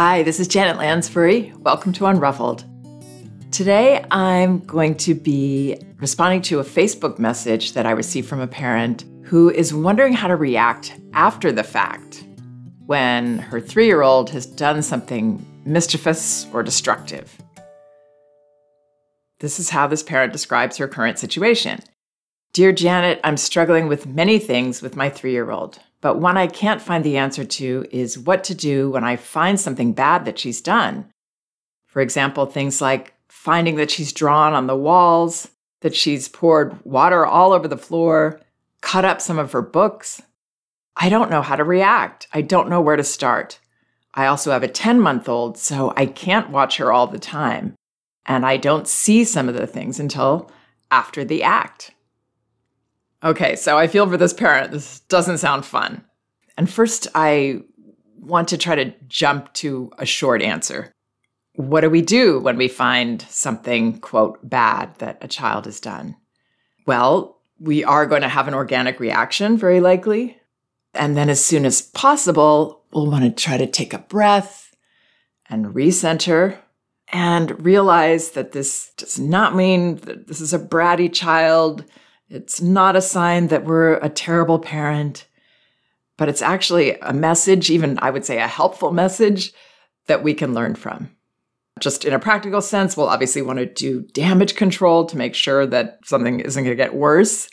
Hi, this is Janet Lansbury. Welcome to Unruffled. Today, I'm going to be responding to a Facebook message that I received from a parent who is wondering how to react after the fact when her three year old has done something mischievous or destructive. This is how this parent describes her current situation. Dear Janet, I'm struggling with many things with my three year old, but one I can't find the answer to is what to do when I find something bad that she's done. For example, things like finding that she's drawn on the walls, that she's poured water all over the floor, cut up some of her books. I don't know how to react. I don't know where to start. I also have a 10 month old, so I can't watch her all the time. And I don't see some of the things until after the act. Okay, so I feel for this parent. This doesn't sound fun. And first, I want to try to jump to a short answer what do we do when we find something, quote, bad that a child has done? Well, we are going to have an organic reaction, very likely. And then, as soon as possible, we'll want to try to take a breath and recenter and realize that this does not mean that this is a bratty child. It's not a sign that we're a terrible parent, but it's actually a message, even I would say a helpful message that we can learn from. Just in a practical sense, we'll obviously want to do damage control to make sure that something isn't going to get worse.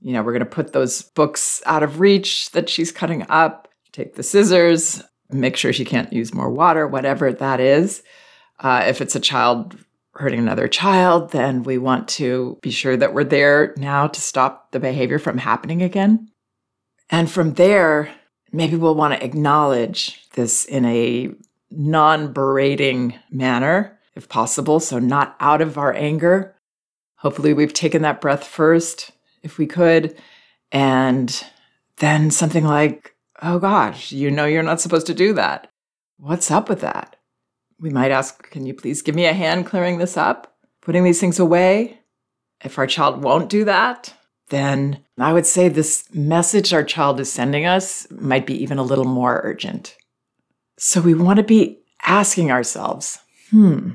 You know, we're going to put those books out of reach that she's cutting up, take the scissors, make sure she can't use more water, whatever that is. Uh, if it's a child hurting another child, then we want to be sure that we're there now to stop the behavior from happening again. And from there, maybe we'll want to acknowledge this in a non berating manner, if possible. So, not out of our anger. Hopefully, we've taken that breath first, if we could. And then something like, oh gosh, you know you're not supposed to do that. What's up with that? We might ask, can you please give me a hand clearing this up, putting these things away? If our child won't do that, then I would say this message our child is sending us might be even a little more urgent. So we want to be asking ourselves, hmm,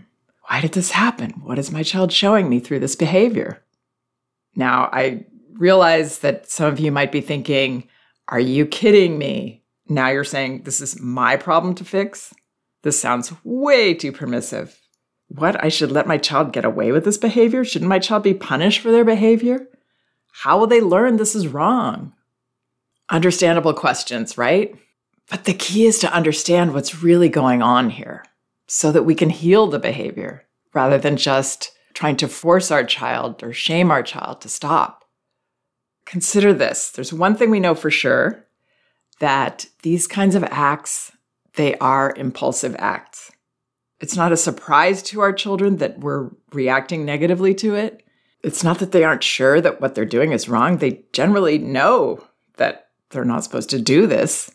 why did this happen? What is my child showing me through this behavior? Now, I realize that some of you might be thinking, are you kidding me? Now you're saying this is my problem to fix? This sounds way too permissive. What? I should let my child get away with this behavior? Shouldn't my child be punished for their behavior? How will they learn this is wrong? Understandable questions, right? But the key is to understand what's really going on here so that we can heal the behavior rather than just trying to force our child or shame our child to stop. Consider this there's one thing we know for sure that these kinds of acts they are impulsive acts. It's not a surprise to our children that we're reacting negatively to it. It's not that they aren't sure that what they're doing is wrong. They generally know that they're not supposed to do this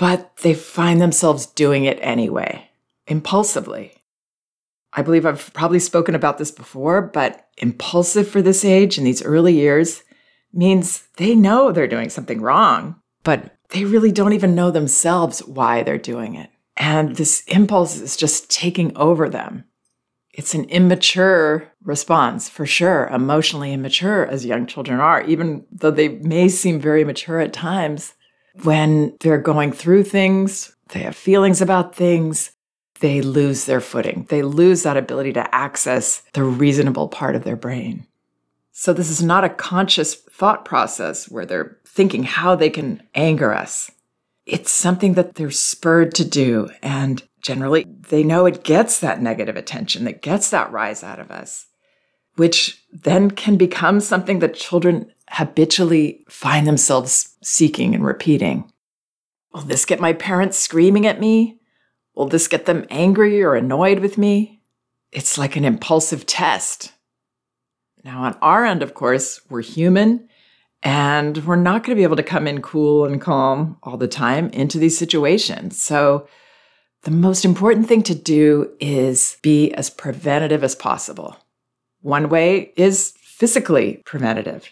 but they find themselves doing it anyway, impulsively. I believe I've probably spoken about this before, but impulsive for this age in these early years means they know they're doing something wrong, but they really don't even know themselves why they're doing it. And this impulse is just taking over them. It's an immature response, for sure, emotionally immature as young children are, even though they may seem very mature at times when they're going through things, they have feelings about things, they lose their footing. They lose that ability to access the reasonable part of their brain. So, this is not a conscious thought process where they're thinking how they can anger us. It's something that they're spurred to do. And generally, they know it gets that negative attention, that gets that rise out of us, which then can become something that children habitually find themselves seeking and repeating. Will this get my parents screaming at me? Will this get them angry or annoyed with me? It's like an impulsive test. Now, on our end, of course, we're human and we're not going to be able to come in cool and calm all the time into these situations. So, the most important thing to do is be as preventative as possible. One way is physically preventative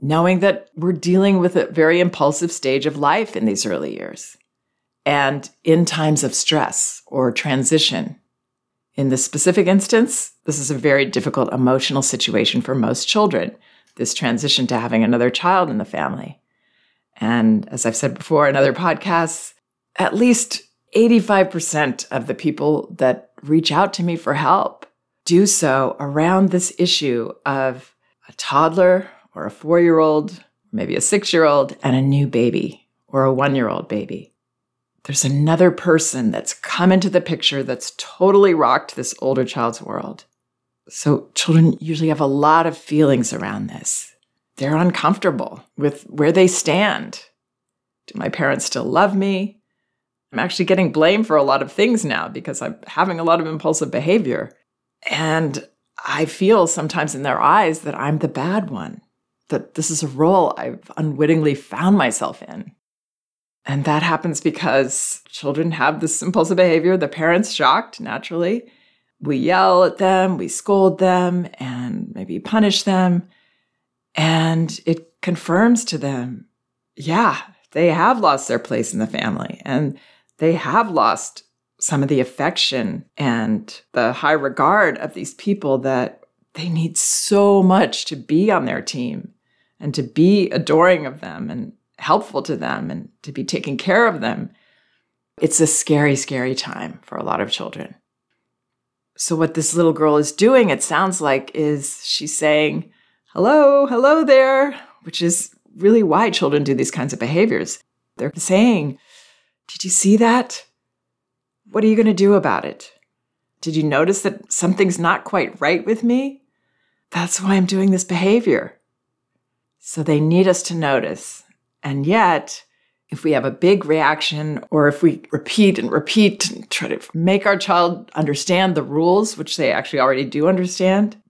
knowing that we're dealing with a very impulsive stage of life in these early years. and in times of stress or transition. In this specific instance, this is a very difficult emotional situation for most children, this transition to having another child in the family. And as I've said before in other podcasts, at least 85% of the people that reach out to me for help do so around this issue of a toddler or a four year old, maybe a six year old, and a new baby or a one year old baby. There's another person that's come into the picture that's totally rocked this older child's world. So, children usually have a lot of feelings around this. They're uncomfortable with where they stand. Do my parents still love me? I'm actually getting blamed for a lot of things now because I'm having a lot of impulsive behavior. And I feel sometimes in their eyes that I'm the bad one, that this is a role I've unwittingly found myself in. And that happens because children have this impulsive behavior. The parents shocked, naturally. We yell at them, we scold them, and maybe punish them. And it confirms to them, yeah, they have lost their place in the family and they have lost some of the affection and the high regard of these people that they need so much to be on their team and to be adoring of them and helpful to them and to be taking care of them. It's a scary, scary time for a lot of children. So, what this little girl is doing, it sounds like, is she's saying, Hello, hello there, which is really why children do these kinds of behaviors. They're saying, Did you see that? What are you going to do about it? Did you notice that something's not quite right with me? That's why I'm doing this behavior. So they need us to notice. And yet, if we have a big reaction or if we repeat and repeat and try to make our child understand the rules, which they actually already do understand,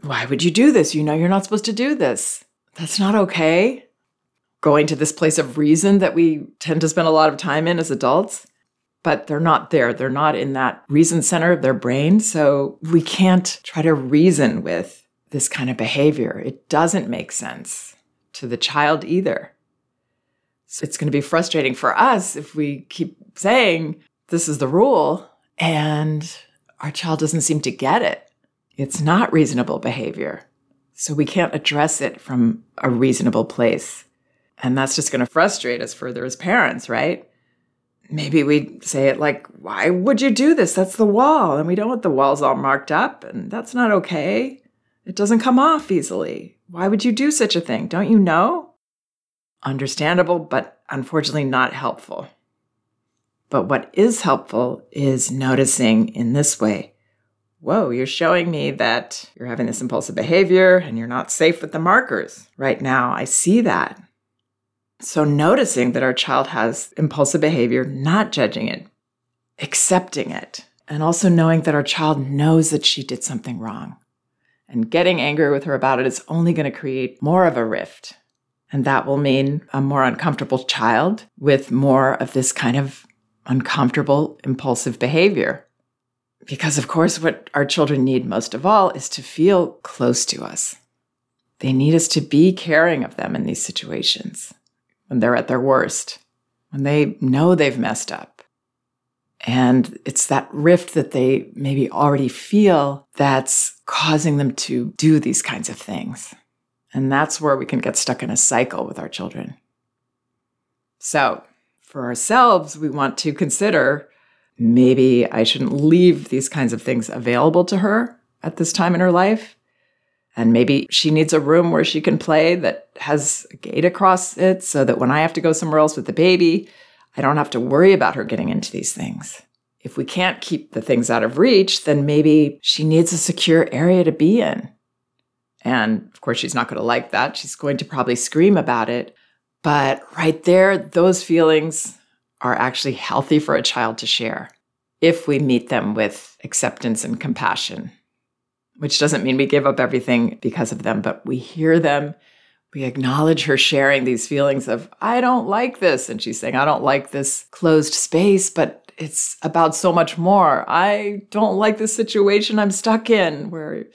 why would you do this? You know you're not supposed to do this. That's not okay. Going to this place of reason that we tend to spend a lot of time in as adults, but they're not there. They're not in that reason center of their brain. So we can't try to reason with this kind of behavior. It doesn't make sense to the child either. It's going to be frustrating for us if we keep saying, this is the rule, and our child doesn't seem to get it. It's not reasonable behavior. So we can't address it from a reasonable place. And that's just going to frustrate us further as parents, right? maybe we say it like, why would you do this? That's the wall. And we don't want the walls all marked up, and that's not okay. It doesn't come off easily. Why would you do such a thing? Don't you know? Understandable, but unfortunately not helpful. But what is helpful is noticing in this way Whoa, you're showing me that you're having this impulsive behavior and you're not safe with the markers. Right now, I see that. So, noticing that our child has impulsive behavior, not judging it, accepting it, and also knowing that our child knows that she did something wrong. And getting angry with her about it is only going to create more of a rift. And that will mean a more uncomfortable child with more of this kind of uncomfortable, impulsive behavior. Because, of course, what our children need most of all is to feel close to us. They need us to be caring of them in these situations when they're at their worst, when they know they've messed up. And it's that rift that they maybe already feel that's causing them to do these kinds of things. And that's where we can get stuck in a cycle with our children. So, for ourselves, we want to consider maybe I shouldn't leave these kinds of things available to her at this time in her life. And maybe she needs a room where she can play that has a gate across it so that when I have to go somewhere else with the baby, I don't have to worry about her getting into these things. If we can't keep the things out of reach, then maybe she needs a secure area to be in. And course, she's not going to like that. She's going to probably scream about it. But right there, those feelings are actually healthy for a child to share if we meet them with acceptance and compassion which doesn't mean we give up everything because of them, but we hear them. We acknowledge her sharing these feelings of, I don't like this. And she's saying, I don't like this closed space, but it's about so much more. I don't like the situation I'm stuck in where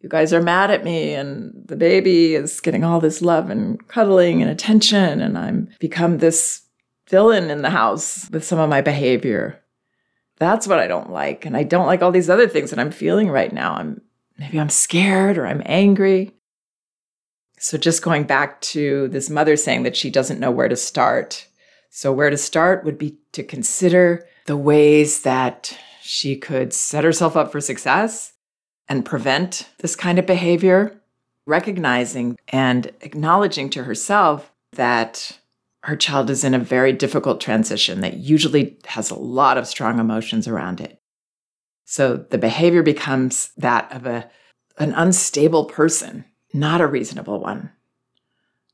you guys are mad at me and the baby is getting all this love and cuddling and attention and I'm become this villain in the house with some of my behavior. That's what I don't like. And I don't like all these other things that I'm feeling right now. I'm maybe I'm scared or I'm angry. So just going back to this mother saying that she doesn't know where to start. So where to start would be to consider the ways that she could set herself up for success and prevent this kind of behavior, recognizing and acknowledging to herself that her child is in a very difficult transition that usually has a lot of strong emotions around it. So the behavior becomes that of a, an unstable person, not a reasonable one.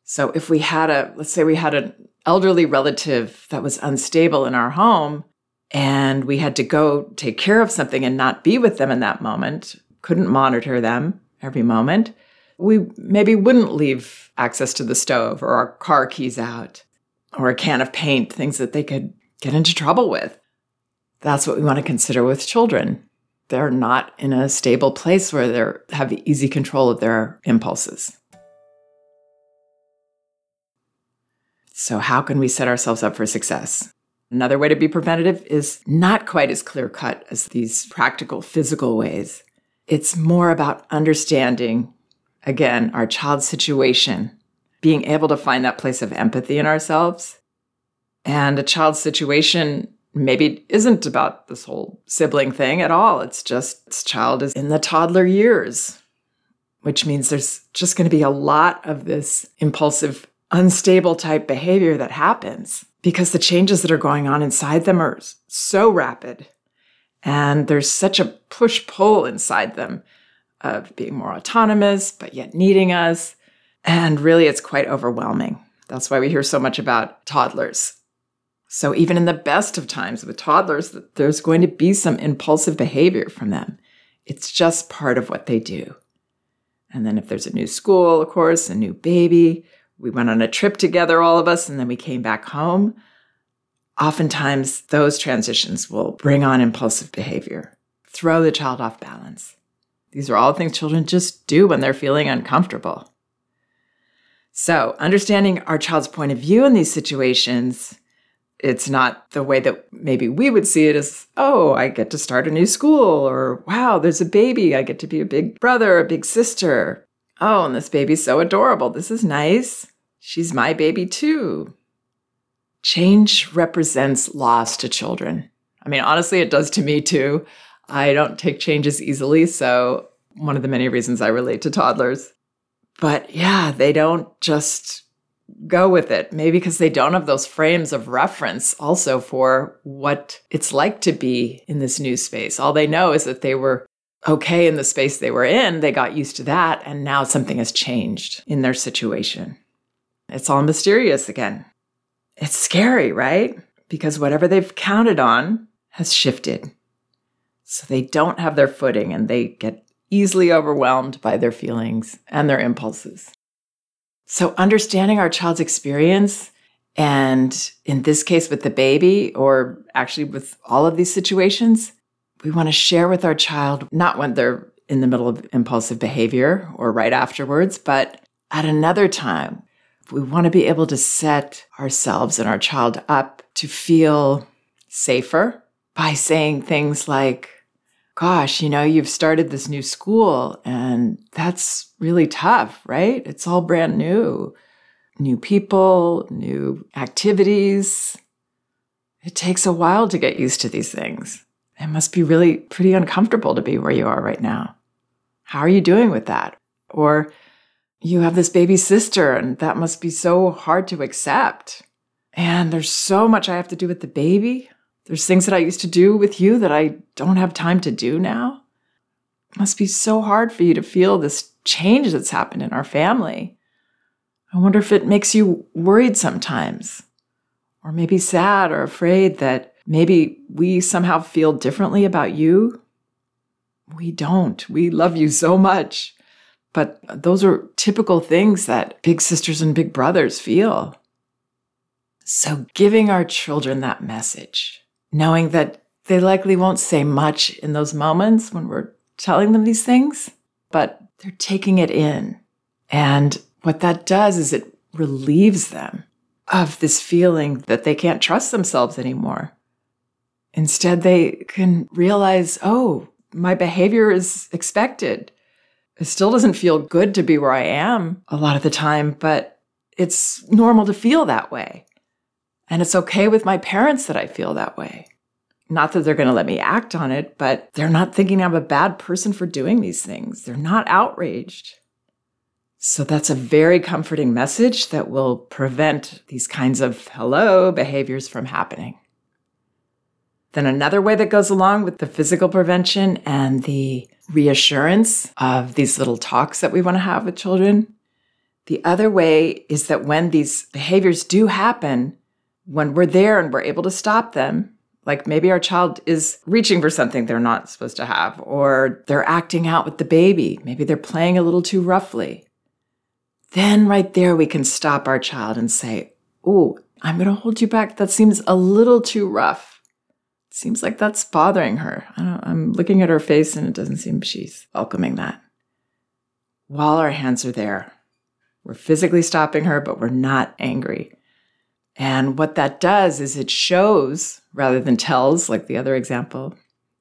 So if we had a, let's say we had an elderly relative that was unstable in our home and we had to go take care of something and not be with them in that moment, couldn't monitor them every moment, we maybe wouldn't leave access to the stove or our car keys out or a can of paint, things that they could get into trouble with. That's what we want to consider with children. They're not in a stable place where they have easy control of their impulses. So, how can we set ourselves up for success? Another way to be preventative is not quite as clear cut as these practical physical ways. It's more about understanding, again, our child's situation being able to find that place of empathy in ourselves. And a child's situation maybe isn't about this whole sibling thing at all. It's just this child is in the toddler years, which means there's just going to be a lot of this impulsive, unstable type behavior that happens because the changes that are going on inside them are so rapid. And there's such a push pull inside them of being more autonomous, but yet needing us. And really, it's quite overwhelming. That's why we hear so much about toddlers. So, even in the best of times with toddlers, there's going to be some impulsive behavior from them. It's just part of what they do. And then, if there's a new school, of course, a new baby, we went on a trip together, all of us, and then we came back home. Oftentimes, those transitions will bring on impulsive behavior, throw the child off balance. These are all things children just do when they're feeling uncomfortable. So, understanding our child's point of view in these situations, it's not the way that maybe we would see it as, oh, I get to start a new school, or wow, there's a baby. I get to be a big brother, a big sister. Oh, and this baby's so adorable. This is nice. She's my baby too. Change represents loss to children. I mean, honestly, it does to me too. I don't take changes easily. So, one of the many reasons I relate to toddlers. But yeah, they don't just go with it. Maybe because they don't have those frames of reference also for what it's like to be in this new space. All they know is that they were okay in the space they were in, they got used to that, and now something has changed in their situation. It's all mysterious again. It's scary, right? Because whatever they've counted on has shifted. So they don't have their footing and they get easily overwhelmed by their feelings and their impulses. So, understanding our child's experience, and in this case with the baby, or actually with all of these situations, we want to share with our child, not when they're in the middle of impulsive behavior or right afterwards, but at another time. We want to be able to set ourselves and our child up to feel safer by saying things like, gosh, you know, you've started this new school and that's really tough, right? It's all brand new. New people, new activities. It takes a while to get used to these things. It must be really pretty uncomfortable to be where you are right now. How are you doing with that? Or you have this baby sister, and that must be so hard to accept. And there's so much I have to do with the baby. There's things that I used to do with you that I don't have time to do now. It must be so hard for you to feel this change that's happened in our family. I wonder if it makes you worried sometimes, or maybe sad or afraid that maybe we somehow feel differently about you. We don't. We love you so much. But those are typical things that big sisters and big brothers feel. So, giving our children that message knowing that they likely won't say much in those moments when we're telling them these things, but they're taking it in. And what that does is it relieves them of this feeling that they can't trust themselves anymore. Instead, they can realize, oh, my behavior is expected. It still doesn't feel good to be where I am a lot of the time, but it's normal to feel that way. And it's okay with my parents that I feel that way. Not that they're going to let me act on it, but they're not thinking I'm a bad person for doing these things. They're not outraged. So that's a very comforting message that will prevent these kinds of hello behaviors from happening. Then another way that goes along with the physical prevention and the reassurance of these little talks that we want to have with children. The other way is that when these behaviors do happen, when we're there and we're able to stop them, like maybe our child is reaching for something they're not supposed to have, or they're acting out with the baby, maybe they're playing a little too roughly. Then, right there, we can stop our child and say, Oh, I'm going to hold you back. That seems a little too rough. Seems like that's bothering her. I am looking at her face and it doesn't seem she's welcoming that. While our hands are there, we're physically stopping her, but we're not angry. And what that does is it shows, rather than tells, like the other example,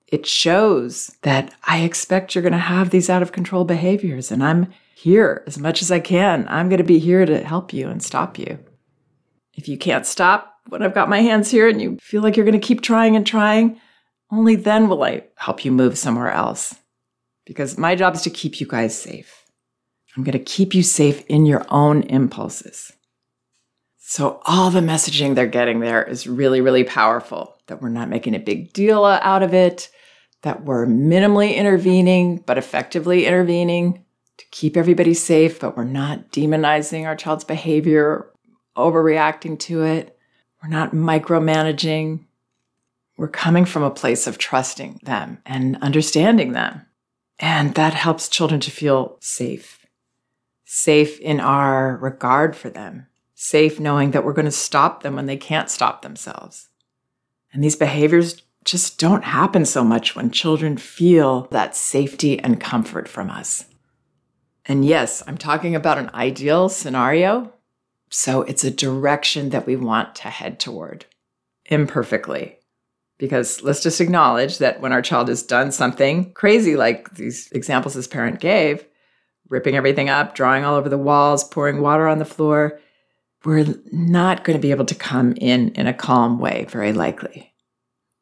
it shows that I expect you're going to have these out of control behaviors and I'm here as much as I can. I'm going to be here to help you and stop you. If you can't stop when I've got my hands here and you feel like you're going to keep trying and trying, only then will I help you move somewhere else. Because my job is to keep you guys safe. I'm going to keep you safe in your own impulses. So, all the messaging they're getting there is really, really powerful that we're not making a big deal out of it, that we're minimally intervening, but effectively intervening to keep everybody safe, but we're not demonizing our child's behavior, overreacting to it. We're not micromanaging. We're coming from a place of trusting them and understanding them. And that helps children to feel safe, safe in our regard for them safe knowing that we're going to stop them when they can't stop themselves. And these behaviors just don't happen so much when children feel that safety and comfort from us. And yes, I'm talking about an ideal scenario. So it's a direction that we want to head toward imperfectly. Because let's just acknowledge that when our child has done something crazy, like these examples this parent gave, ripping everything up, drawing all over the walls, pouring water on the floor, we're not going to be able to come in in a calm way, very likely.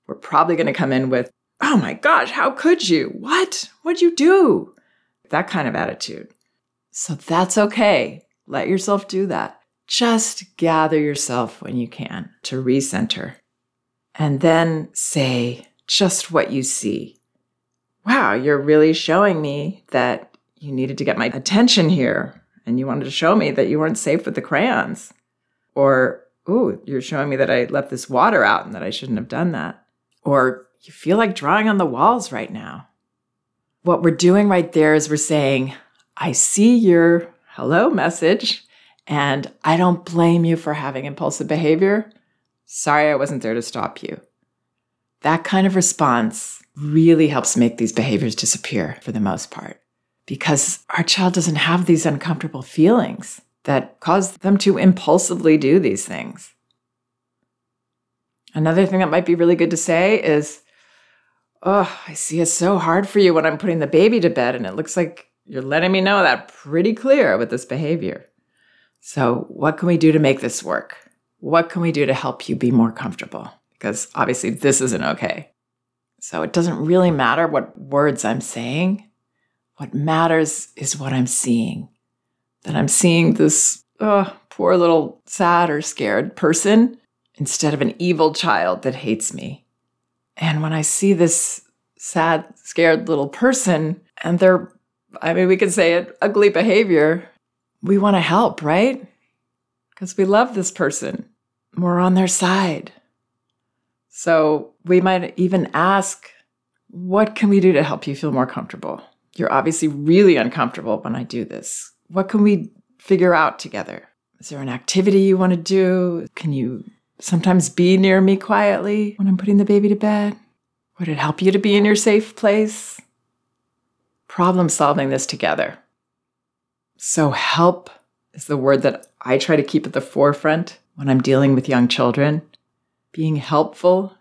We're probably going to come in with, oh my gosh, how could you? What? What'd you do? That kind of attitude. So that's okay. Let yourself do that. Just gather yourself when you can to recenter. And then say just what you see. Wow, you're really showing me that you needed to get my attention here and you wanted to show me that you weren't safe with the crayons. Or, ooh, you're showing me that I left this water out and that I shouldn't have done that. Or, you feel like drawing on the walls right now. What we're doing right there is we're saying, I see your hello message and I don't blame you for having impulsive behavior. Sorry I wasn't there to stop you. That kind of response really helps make these behaviors disappear for the most part because our child doesn't have these uncomfortable feelings that cause them to impulsively do these things. Another thing that might be really good to say is, Oh, I see it's so hard for you when I'm putting the baby to bed, and it looks like you're letting me know that pretty clear with this behavior. So, what can we do to make this work? What can we do to help you be more comfortable? Because obviously, this isn't okay. So, it doesn't really matter what words I'm saying. What matters is what I'm seeing. That I'm seeing this oh, poor little sad or scared person instead of an evil child that hates me. And when I see this sad, scared little person and their, I mean, we could say it, ugly behavior, we want to help, right? Because we love this person. We're on their side. So we might even ask, what can we do to help you feel more comfortable? You're obviously really uncomfortable when I do this. What can we figure out together? Is there an activity you want to do? Can you sometimes be near me quietly when I'm putting the baby to bed? Would it help you to be in your safe place? Problem solving this together. So, help is the word that I try to keep at the forefront when I'm dealing with young children, being helpful.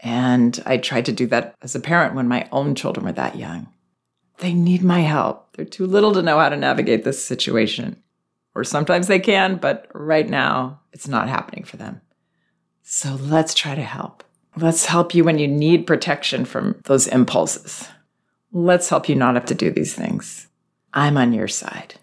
And I tried to do that as a parent when my own children were that young. They need my help. They're too little to know how to navigate this situation. Or sometimes they can, but right now it's not happening for them. So let's try to help. Let's help you when you need protection from those impulses. Let's help you not have to do these things. I'm on your side.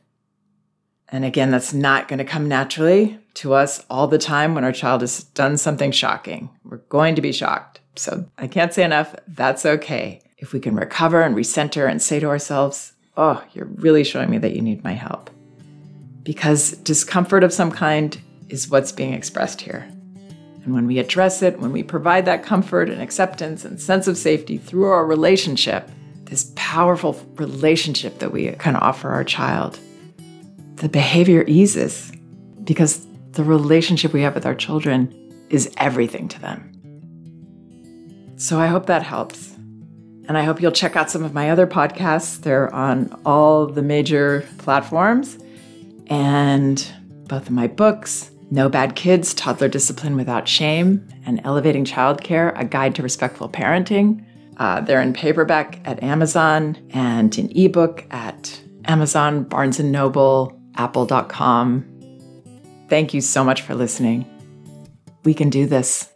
And again, that's not going to come naturally to us all the time when our child has done something shocking. We're going to be shocked. So I can't say enough. That's okay. If we can recover and recenter and say to ourselves, oh, you're really showing me that you need my help. Because discomfort of some kind is what's being expressed here. And when we address it, when we provide that comfort and acceptance and sense of safety through our relationship, this powerful relationship that we of offer our child, the behavior eases because the relationship we have with our children is everything to them. So I hope that helps. And I hope you'll check out some of my other podcasts. They're on all the major platforms. And both of my books, No Bad Kids Toddler Discipline Without Shame, and Elevating Childcare A Guide to Respectful Parenting. Uh, they're in paperback at Amazon and in ebook at Amazon, Barnes and Noble, Apple.com. Thank you so much for listening. We can do this.